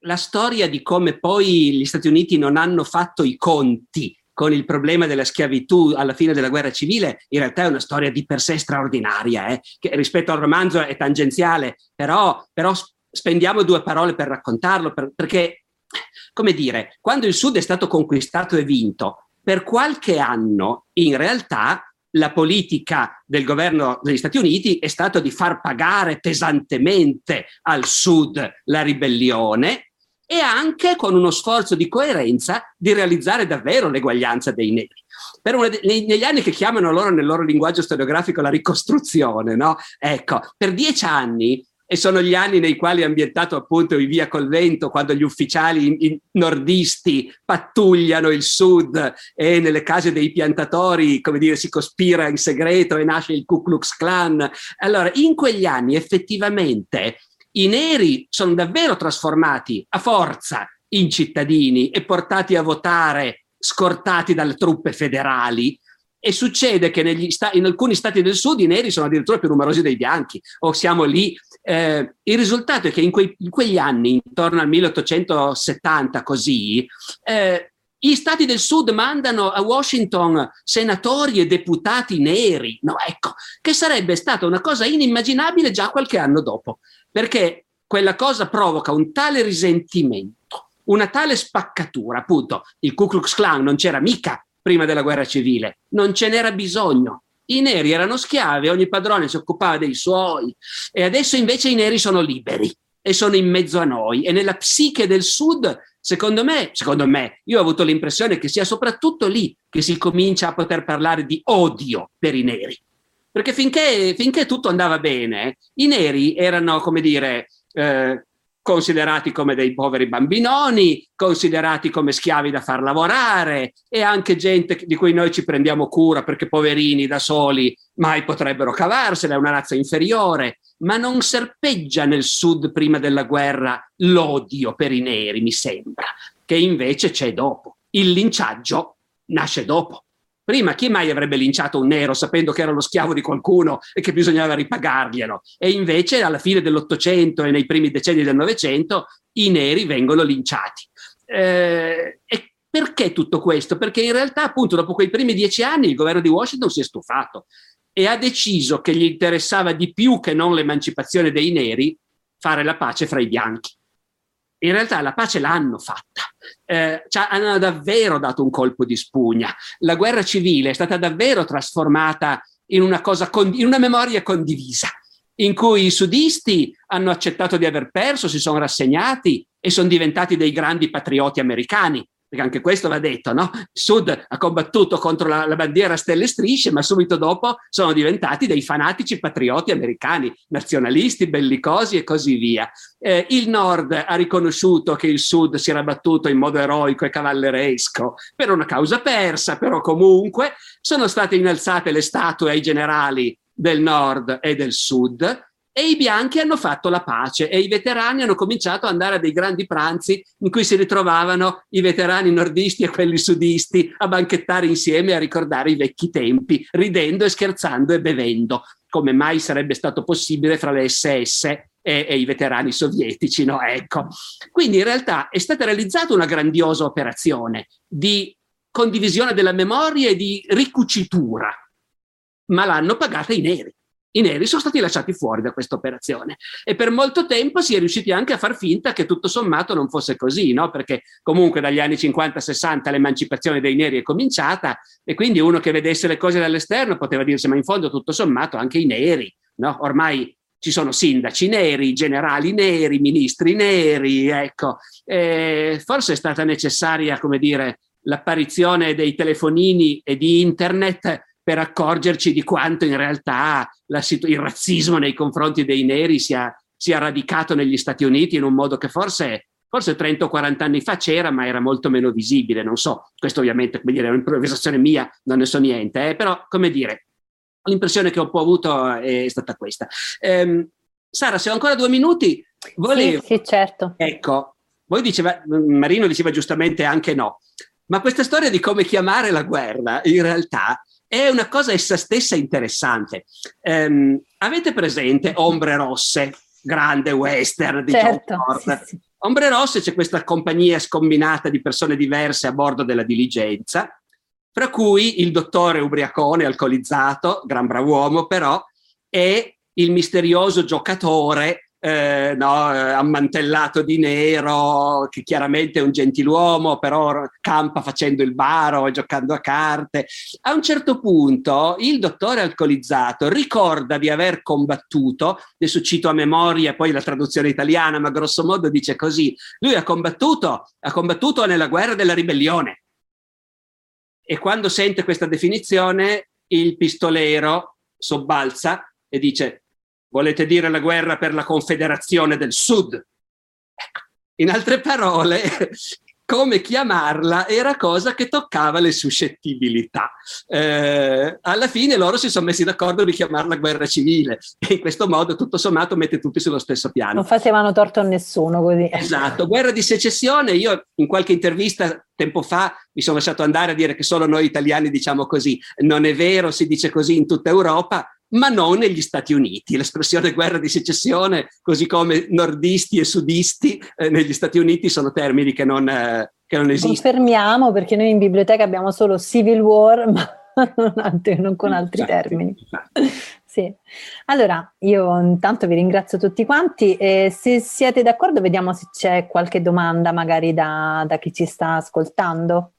la storia di come poi gli Stati Uniti non hanno fatto i conti con il problema della schiavitù alla fine della guerra civile, in realtà è una storia di per sé straordinaria, eh, che rispetto al romanzo è tangenziale, però, però spendiamo due parole per raccontarlo, per, perché, come dire, quando il Sud è stato conquistato e vinto, per qualche anno in realtà la politica del governo degli Stati Uniti è stata di far pagare pesantemente al Sud la ribellione e anche con uno sforzo di coerenza di realizzare davvero l'eguaglianza dei neri. De- negli anni che chiamano loro nel loro linguaggio storiografico la ricostruzione, no? Ecco, per dieci anni e sono gli anni nei quali è ambientato appunto i Via col Vento, quando gli ufficiali in, in nordisti pattugliano il sud e nelle case dei piantatori, come dire, si cospira in segreto e nasce il Ku Klux Klan. Allora, in quegli anni effettivamente i neri sono davvero trasformati a forza in cittadini e portati a votare scortati dalle truppe federali e succede che sta- in alcuni stati del sud i neri sono addirittura più numerosi dei bianchi o siamo lì. Eh, il risultato è che in, quei, in, quegli anni, intorno al 1870 così, eh, gli stati del sud mandano a Washington senatori e deputati neri, no, ecco, che sarebbe stata una cosa inimmaginabile già qualche anno dopo, perché quella cosa provoca un tale risentimento, una tale spaccatura, appunto, il Ku Klux Klan non c'era mica prima della guerra civile, non ce n'era bisogno. I neri erano schiavi, ogni padrone si occupava dei suoi e adesso invece i neri sono liberi e sono in mezzo a noi. E nella psiche del sud, secondo me, secondo me, io ho avuto l'impressione che sia soprattutto lì che si comincia a poter parlare di odio per i neri. Perché finché, finché tutto andava bene, i neri erano, come dire, eh, considerati come dei poveri bambinoni, considerati come schiavi da far lavorare e anche gente di cui noi ci prendiamo cura perché poverini da soli mai potrebbero cavarsela, è una razza inferiore, ma non serpeggia nel sud prima della guerra l'odio per i neri, mi sembra, che invece c'è dopo. Il linciaggio nasce dopo. Prima chi mai avrebbe linciato un nero sapendo che era lo schiavo di qualcuno e che bisognava ripagarglielo? E invece alla fine dell'Ottocento e nei primi decenni del Novecento i neri vengono linciati. Eh, e perché tutto questo? Perché in realtà appunto dopo quei primi dieci anni il governo di Washington si è stufato e ha deciso che gli interessava di più che non l'emancipazione dei neri fare la pace fra i bianchi in realtà la pace l'hanno fatta, eh, cioè hanno davvero dato un colpo di spugna. La guerra civile è stata davvero trasformata in una, cosa, in una memoria condivisa, in cui i sudisti hanno accettato di aver perso, si sono rassegnati e sono diventati dei grandi patrioti americani perché anche questo va detto, no? Il Sud ha combattuto contro la, la, bandiera stelle e strisce, ma subito dopo sono diventati dei fanatici patrioti americani, nazionalisti, bellicosi e così via. Eh, il Nord ha riconosciuto che il Sud si era battuto in modo eroico e cavalleresco per una causa persa, però comunque sono state innalzate le statue ai generali del Nord e del Sud e i bianchi hanno fatto la pace e i veterani hanno cominciato ad andare a dei grandi pranzi in cui si ritrovavano i veterani nordisti e quelli sudisti a banchettare insieme a ricordare i vecchi tempi, ridendo e scherzando e bevendo, come mai sarebbe stato possibile fra le SS e, e i veterani sovietici, no? Ecco. Quindi in realtà è stata realizzata una grandiosa operazione di condivisione della memoria e di ricucitura, ma l'hanno pagata i neri i neri sono stati lasciati fuori da questa operazione e per molto tempo si è riusciti anche a far finta che tutto sommato non fosse così, no? perché comunque dagli anni 50-60 l'emancipazione dei neri è cominciata e quindi uno che vedesse le cose dall'esterno poteva dirsi ma in fondo tutto sommato anche i neri, no? ormai ci sono sindaci neri, generali neri, ministri neri, ecco, e forse è stata necessaria, come dire, l'apparizione dei telefonini e di internet per accorgerci di quanto in realtà situ- il razzismo nei confronti dei neri sia, sia, radicato negli Stati Uniti in un modo che forse, forse 30 o 40 anni fa c'era, ma era molto meno visibile. Non so, questo ovviamente come dire, è un'improvvisazione mia, non ne so niente, eh, però come dire, l'impressione che ho avuto è stata questa. Eh, Sara, se ho ancora due minuti, volevo... Sì, sì, certo. Ecco, voi diceva, Marino diceva giustamente anche no, ma questa storia di come chiamare la guerra, in realtà, è una cosa essa stessa interessante. Um, avete presente Ombre Rosse, grande western di certo, John Ford? Sì, sì. Ombre Rosse c'è questa compagnia scombinata di persone diverse a bordo della diligenza, fra cui il dottore ubriacone, alcolizzato, gran brav'uomo però, e il misterioso giocatore eh, no, eh, ammantellato di nero, che chiaramente è un gentiluomo, però campa facendo il baro e giocando a carte. A un certo punto il dottore alcolizzato ricorda di aver combattuto, adesso cito a memoria poi la traduzione italiana, ma grosso modo dice così, lui ha combattuto, ha combattuto nella guerra della ribellione. E quando sente questa definizione, il pistolero sobbalza e dice Volete dire la guerra per la Confederazione del Sud? Ecco, in altre parole, come chiamarla era cosa che toccava le suscettibilità. Eh, alla fine loro si sono messi d'accordo di chiamarla guerra civile e in questo modo tutto sommato mette tutti sullo stesso piano. Non facevano torto a nessuno così. Esatto, guerra di secessione, io in qualche intervista tempo fa mi sono lasciato andare a dire che solo noi italiani diciamo così, non è vero, si dice così in tutta Europa, ma non negli Stati Uniti. L'espressione guerra di secessione, così come nordisti e sudisti, eh, negli Stati Uniti sono termini che non, eh, che non esistono. Confermiamo perché noi in biblioteca abbiamo solo civil war, ma non, con altri esatto, termini. Esatto. Sì. Allora, io intanto vi ringrazio tutti quanti e se siete d'accordo vediamo se c'è qualche domanda magari da, da chi ci sta ascoltando.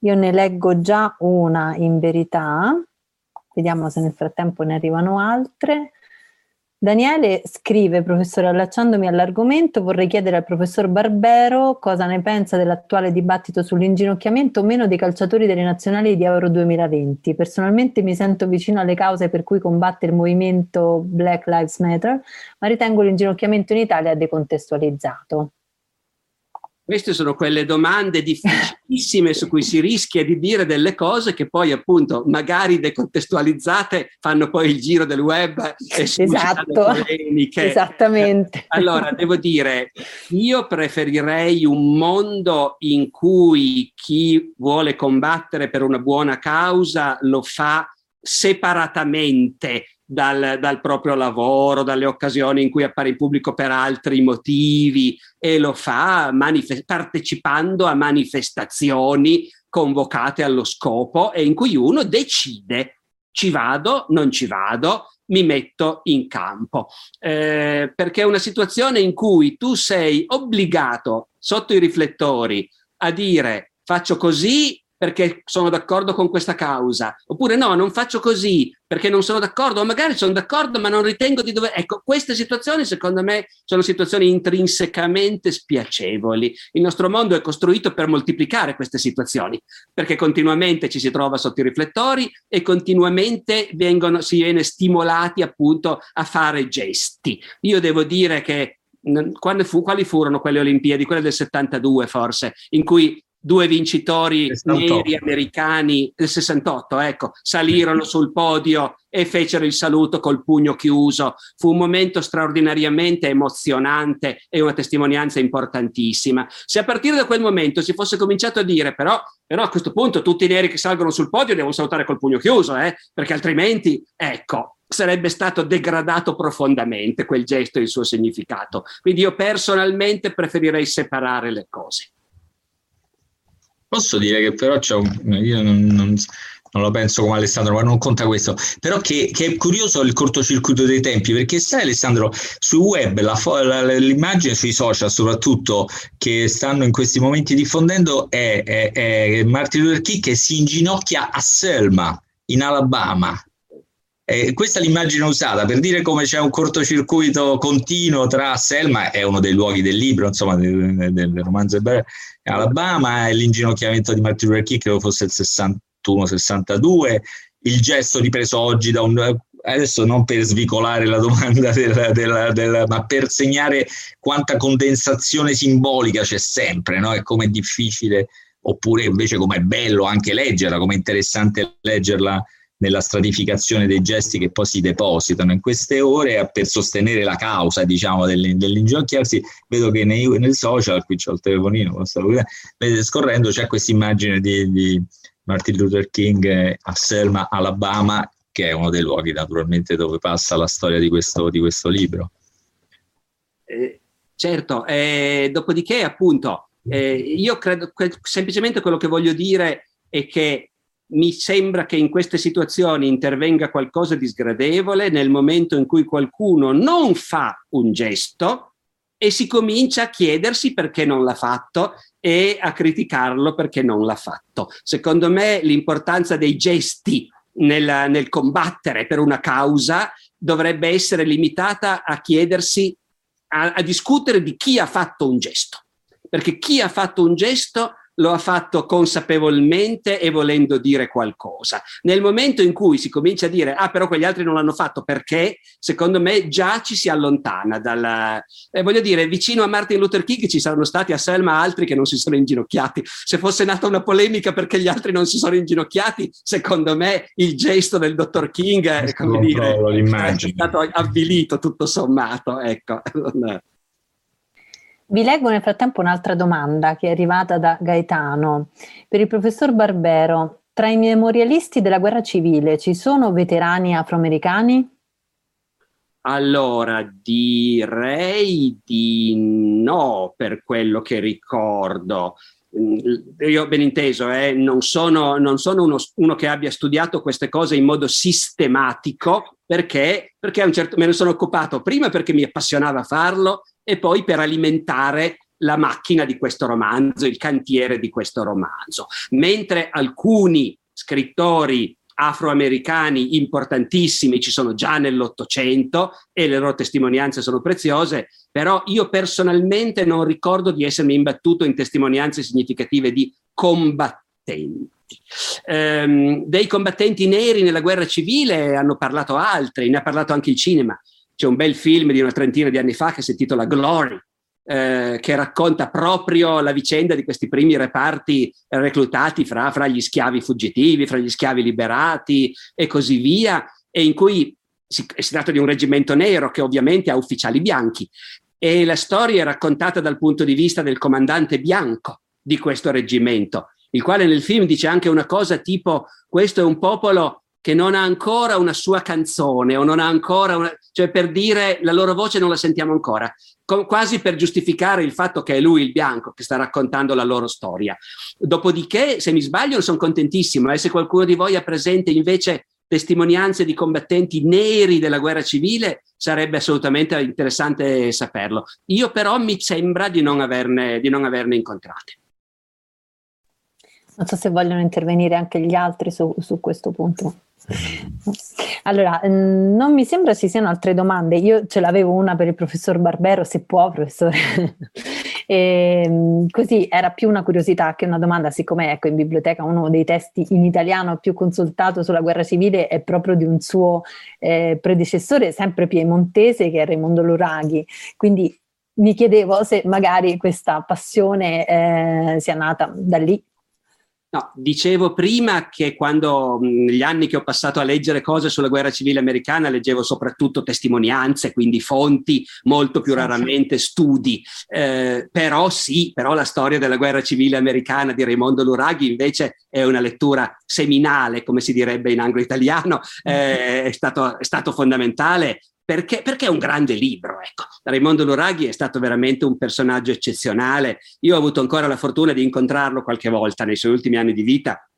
Io ne leggo già una in verità. Vediamo se nel frattempo ne arrivano altre. Daniele scrive, professore, allacciandomi all'argomento, vorrei chiedere al professor Barbero cosa ne pensa dell'attuale dibattito sull'inginocchiamento o meno dei calciatori delle nazionali di Euro 2020. Personalmente mi sento vicino alle cause per cui combatte il movimento Black Lives Matter, ma ritengo l'inginocchiamento in Italia decontestualizzato. Queste sono quelle domande difficilissime su cui si rischia di dire delle cose che poi appunto magari decontestualizzate fanno poi il giro del web e esatto. polemiche. Esattamente. Allora, devo dire, io preferirei un mondo in cui chi vuole combattere per una buona causa lo fa separatamente dal, dal, proprio lavoro, dalle occasioni in cui appare in pubblico per altri motivi e lo fa manifest- partecipando a manifestazioni convocate allo scopo e in cui uno decide ci vado, non ci vado, mi metto in campo. Eh, perché è una situazione in cui tu sei obbligato sotto i riflettori a dire faccio così perché sono d'accordo con questa causa, oppure no, non faccio così perché non sono d'accordo, o magari sono d'accordo ma non ritengo di dover... Ecco, queste situazioni secondo me sono situazioni intrinsecamente spiacevoli. Il nostro mondo è costruito per moltiplicare queste situazioni, perché continuamente ci si trova sotto i riflettori e continuamente vengono, si viene stimolati appunto a fare gesti. Io devo dire che fu, quali furono quelle Olimpiadi? Quelle del 72 forse, in cui due vincitori 68. neri americani del 68, ecco, salirono sul podio e fecero il saluto col pugno chiuso. Fu un momento straordinariamente emozionante e una testimonianza importantissima. Se a partire da quel momento si fosse cominciato a dire però, però a questo punto tutti i neri che salgono sul podio devono salutare col pugno chiuso, eh? perché altrimenti, ecco, sarebbe stato degradato profondamente quel gesto e il suo significato. Quindi io personalmente preferirei separare le cose. Posso dire che però c'è un... Io non, non, non lo penso come Alessandro, ma non conta questo. Però che, che, è curioso il cortocircuito dei tempi, perché sai Alessandro, sul web la, la, l'immagine sui social soprattutto che stanno in questi momenti diffondendo è, è, è Martin Luther King che si inginocchia a Selma, in Alabama. Eh, questa è l'immagine usata per dire come c'è un cortocircuito continuo tra Selma, è uno dei luoghi del libro, insomma, del, del romanzo di Alabama, e l'inginocchiamento di Martin Luther King, credo fosse il 61-62, il gesto ripreso oggi da un adesso non per svicolare la domanda della, della, della, ma per segnare quanta condensazione simbolica c'è sempre, no? E come è difficile, oppure invece come è bello anche leggerla, come è interessante leggerla nella stratificazione dei gesti che poi si depositano in queste ore per sostenere la causa diciamo dell'inginocchiarsi vedo che nei, nel social qui c'ho il telefonino vedete scorrendo c'è questa immagine di, di, Martin Luther King a Selma Alabama che è uno dei luoghi naturalmente dove passa la storia di questo, di questo libro eh, certo. Eh, dopodiché, appunto, eh, io credo semplicemente quello che voglio dire è che mi sembra che in queste situazioni intervenga qualcosa di sgradevole nel momento in cui qualcuno non fa un gesto e si comincia a chiedersi perché non l'ha fatto e a criticarlo perché non l'ha fatto. Secondo me l'importanza dei gesti nel, nel combattere per una causa dovrebbe essere limitata a chiedersi, a, a discutere di chi ha fatto un gesto. Perché chi ha fatto un gesto lo ha fatto consapevolmente e volendo dire qualcosa. Nel momento in cui si comincia a dire, ah, però quegli altri non l'hanno fatto perché, secondo me già ci si allontana dal. Eh, voglio dire, vicino a Martin Luther King ci saranno stati a Selma altri che non si sono inginocchiati. Se fosse nata una polemica perché gli altri non si sono inginocchiati, secondo me il gesto del dottor King è, come dire, è stato avvilito tutto sommato. Ecco. Vi leggo nel frattempo un'altra domanda che è arrivata da Gaetano. Per il professor Barbero, tra i memorialisti della guerra civile ci sono veterani afroamericani? Allora, direi di no per quello che ricordo. Mm, io ben inteso, eh, non sono, non sono uno, uno, che abbia studiato queste cose in modo sistematico perché, perché certo, me ne sono occupato prima perché mi appassionava farlo e poi per alimentare la macchina di questo romanzo, il cantiere di questo romanzo. Mentre alcuni scrittori afroamericani importantissimi ci sono già nell'Ottocento e le loro testimonianze sono preziose, però io personalmente non ricordo di essermi imbattuto in testimonianze significative di combattenti. Um, dei combattenti neri nella guerra civile hanno parlato altri, ne ha parlato anche il cinema. C'è un bel film di una trentina di anni fa che si intitola Glory, eh, che racconta proprio la vicenda di questi primi reparti reclutati fra, fra, gli schiavi fuggitivi, fra gli schiavi liberati e così via, e in cui si, si tratta di un reggimento nero che ovviamente ha ufficiali bianchi. E la storia è raccontata dal punto di vista del comandante bianco di questo reggimento, il quale nel film dice anche una cosa tipo questo è un popolo che non ha ancora una sua canzone o non ha ancora una, cioè per dire la loro voce non la sentiamo ancora, quasi per giustificare il fatto che è lui il bianco che sta raccontando la loro storia. Dopodiché, se mi sbaglio, sono contentissimo e eh, se qualcuno di voi ha presente invece testimonianze di combattenti neri della guerra civile, sarebbe assolutamente interessante saperlo. Io però mi sembra di non averne, di non averne incontrate. Non so se vogliono intervenire anche gli altri su, su questo punto. Allora, mm, non mi sembra ci siano altre domande. Io ce l'avevo una per il professor Barbero, se può, professore. e, mm, così era più una curiosità che una domanda, siccome ecco in biblioteca uno dei testi in italiano più consultato sulla guerra civile è proprio di un suo eh, predecessore, sempre piemontese, che è Raimondo Luraghi. Quindi mi chiedevo se magari questa passione eh, sia nata da lì No, dicevo prima che quando negli anni che ho passato a leggere cose sulla guerra civile americana leggevo soprattutto testimonianze, quindi fonti, molto più raramente studi. Eh, però sì, però la storia della guerra civile americana di Raimondo Luraghi invece è una lettura seminale, come si direbbe in anglo-italiano, eh, è, stato, è stato fondamentale perché, perché, è un grande libro. Ecco. Raimondo Luraghi è stato veramente un personaggio eccezionale. Io ho avuto ancora la fortuna di incontrarlo qualche volta nei suoi ultimi anni di vita.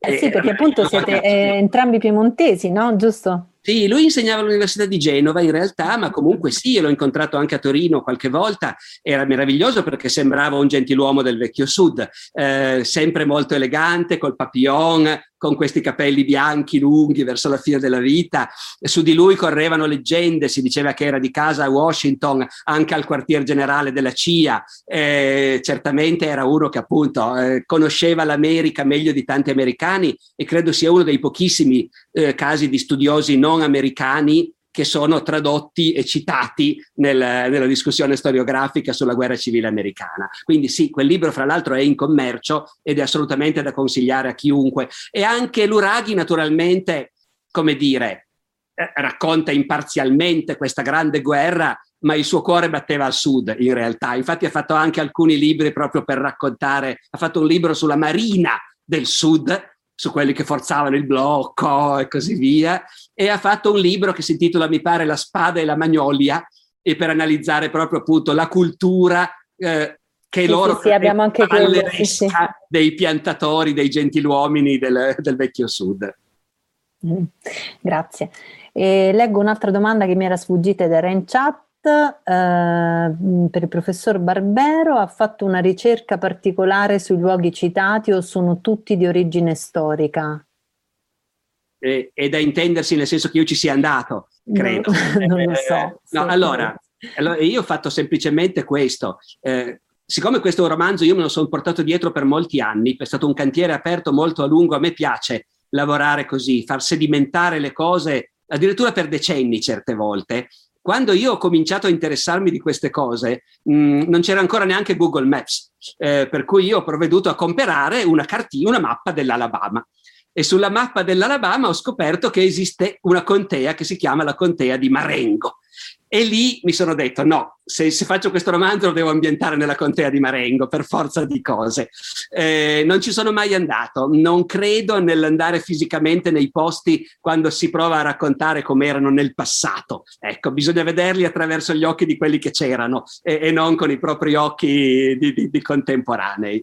Eh sì, perché appunto siete eh, entrambi piemontesi, no? Giusto? Sì, lui insegnava all'Università di Genova in realtà, ma comunque sì, l'ho incontrato anche a Torino qualche volta, era meraviglioso perché sembrava un gentiluomo del vecchio sud, eh, sempre molto elegante, col papillon, con questi capelli bianchi lunghi verso la fine della vita. Su di lui correvano leggende, si diceva che era di casa a Washington, anche al quartier generale della CIA. Eh, certamente era uno che appunto eh, conosceva l'America meglio di tanti americani e credo sia uno dei pochissimi eh, casi di studiosi non americani che sono tradotti e citati nel, nella discussione storiografica sulla guerra civile americana. Quindi sì, quel libro fra l'altro è in commercio ed è assolutamente da consigliare a chiunque. E anche Luraghi naturalmente, come dire, eh, racconta imparzialmente questa grande guerra, ma il suo cuore batteva al sud in realtà. Infatti ha fatto anche alcuni libri proprio per raccontare, ha fatto un libro sulla marina del sud su quelli che forzavano il blocco e così via, e ha fatto un libro che si intitola, mi pare, La spada e la magnolia, e per analizzare proprio appunto la cultura eh, che sì, loro sì, abbiamo anche quello, sì, sì. dei piantatori, dei gentiluomini del, del vecchio sud. Mm, grazie. E leggo un'altra domanda che mi era sfuggita ed era in chat. Eh, per il professor Barbero ha fatto una ricerca particolare sui luoghi citati o sono tutti di origine storica? Eh, è da intendersi nel senso che io ci sia andato, credo. No, non lo so. Eh, no, allora, allora, io ho fatto semplicemente questo. Eh, siccome questo è un romanzo, io me lo sono portato dietro per molti anni, è stato un cantiere aperto molto a lungo, a me piace lavorare così, far sedimentare le cose addirittura per decenni certe volte. Quando io ho cominciato a interessarmi di queste cose, mh, mm, non c'era ancora neanche Google Maps, eh, per cui io ho provveduto a comprare una cartina, una mappa dell'Alabama. E sulla mappa dell'Alabama ho scoperto che esiste una contea che si chiama la contea di Marengo. E lì mi sono detto: no, se, se, faccio questo romanzo lo devo ambientare nella contea di Marengo per forza di cose. Eh, non ci sono mai andato, non credo nell'andare fisicamente nei posti quando si prova a raccontare come erano nel passato. Ecco, bisogna vederli attraverso gli occhi di quelli che c'erano e, e non con i propri occhi di, di, di contemporanei.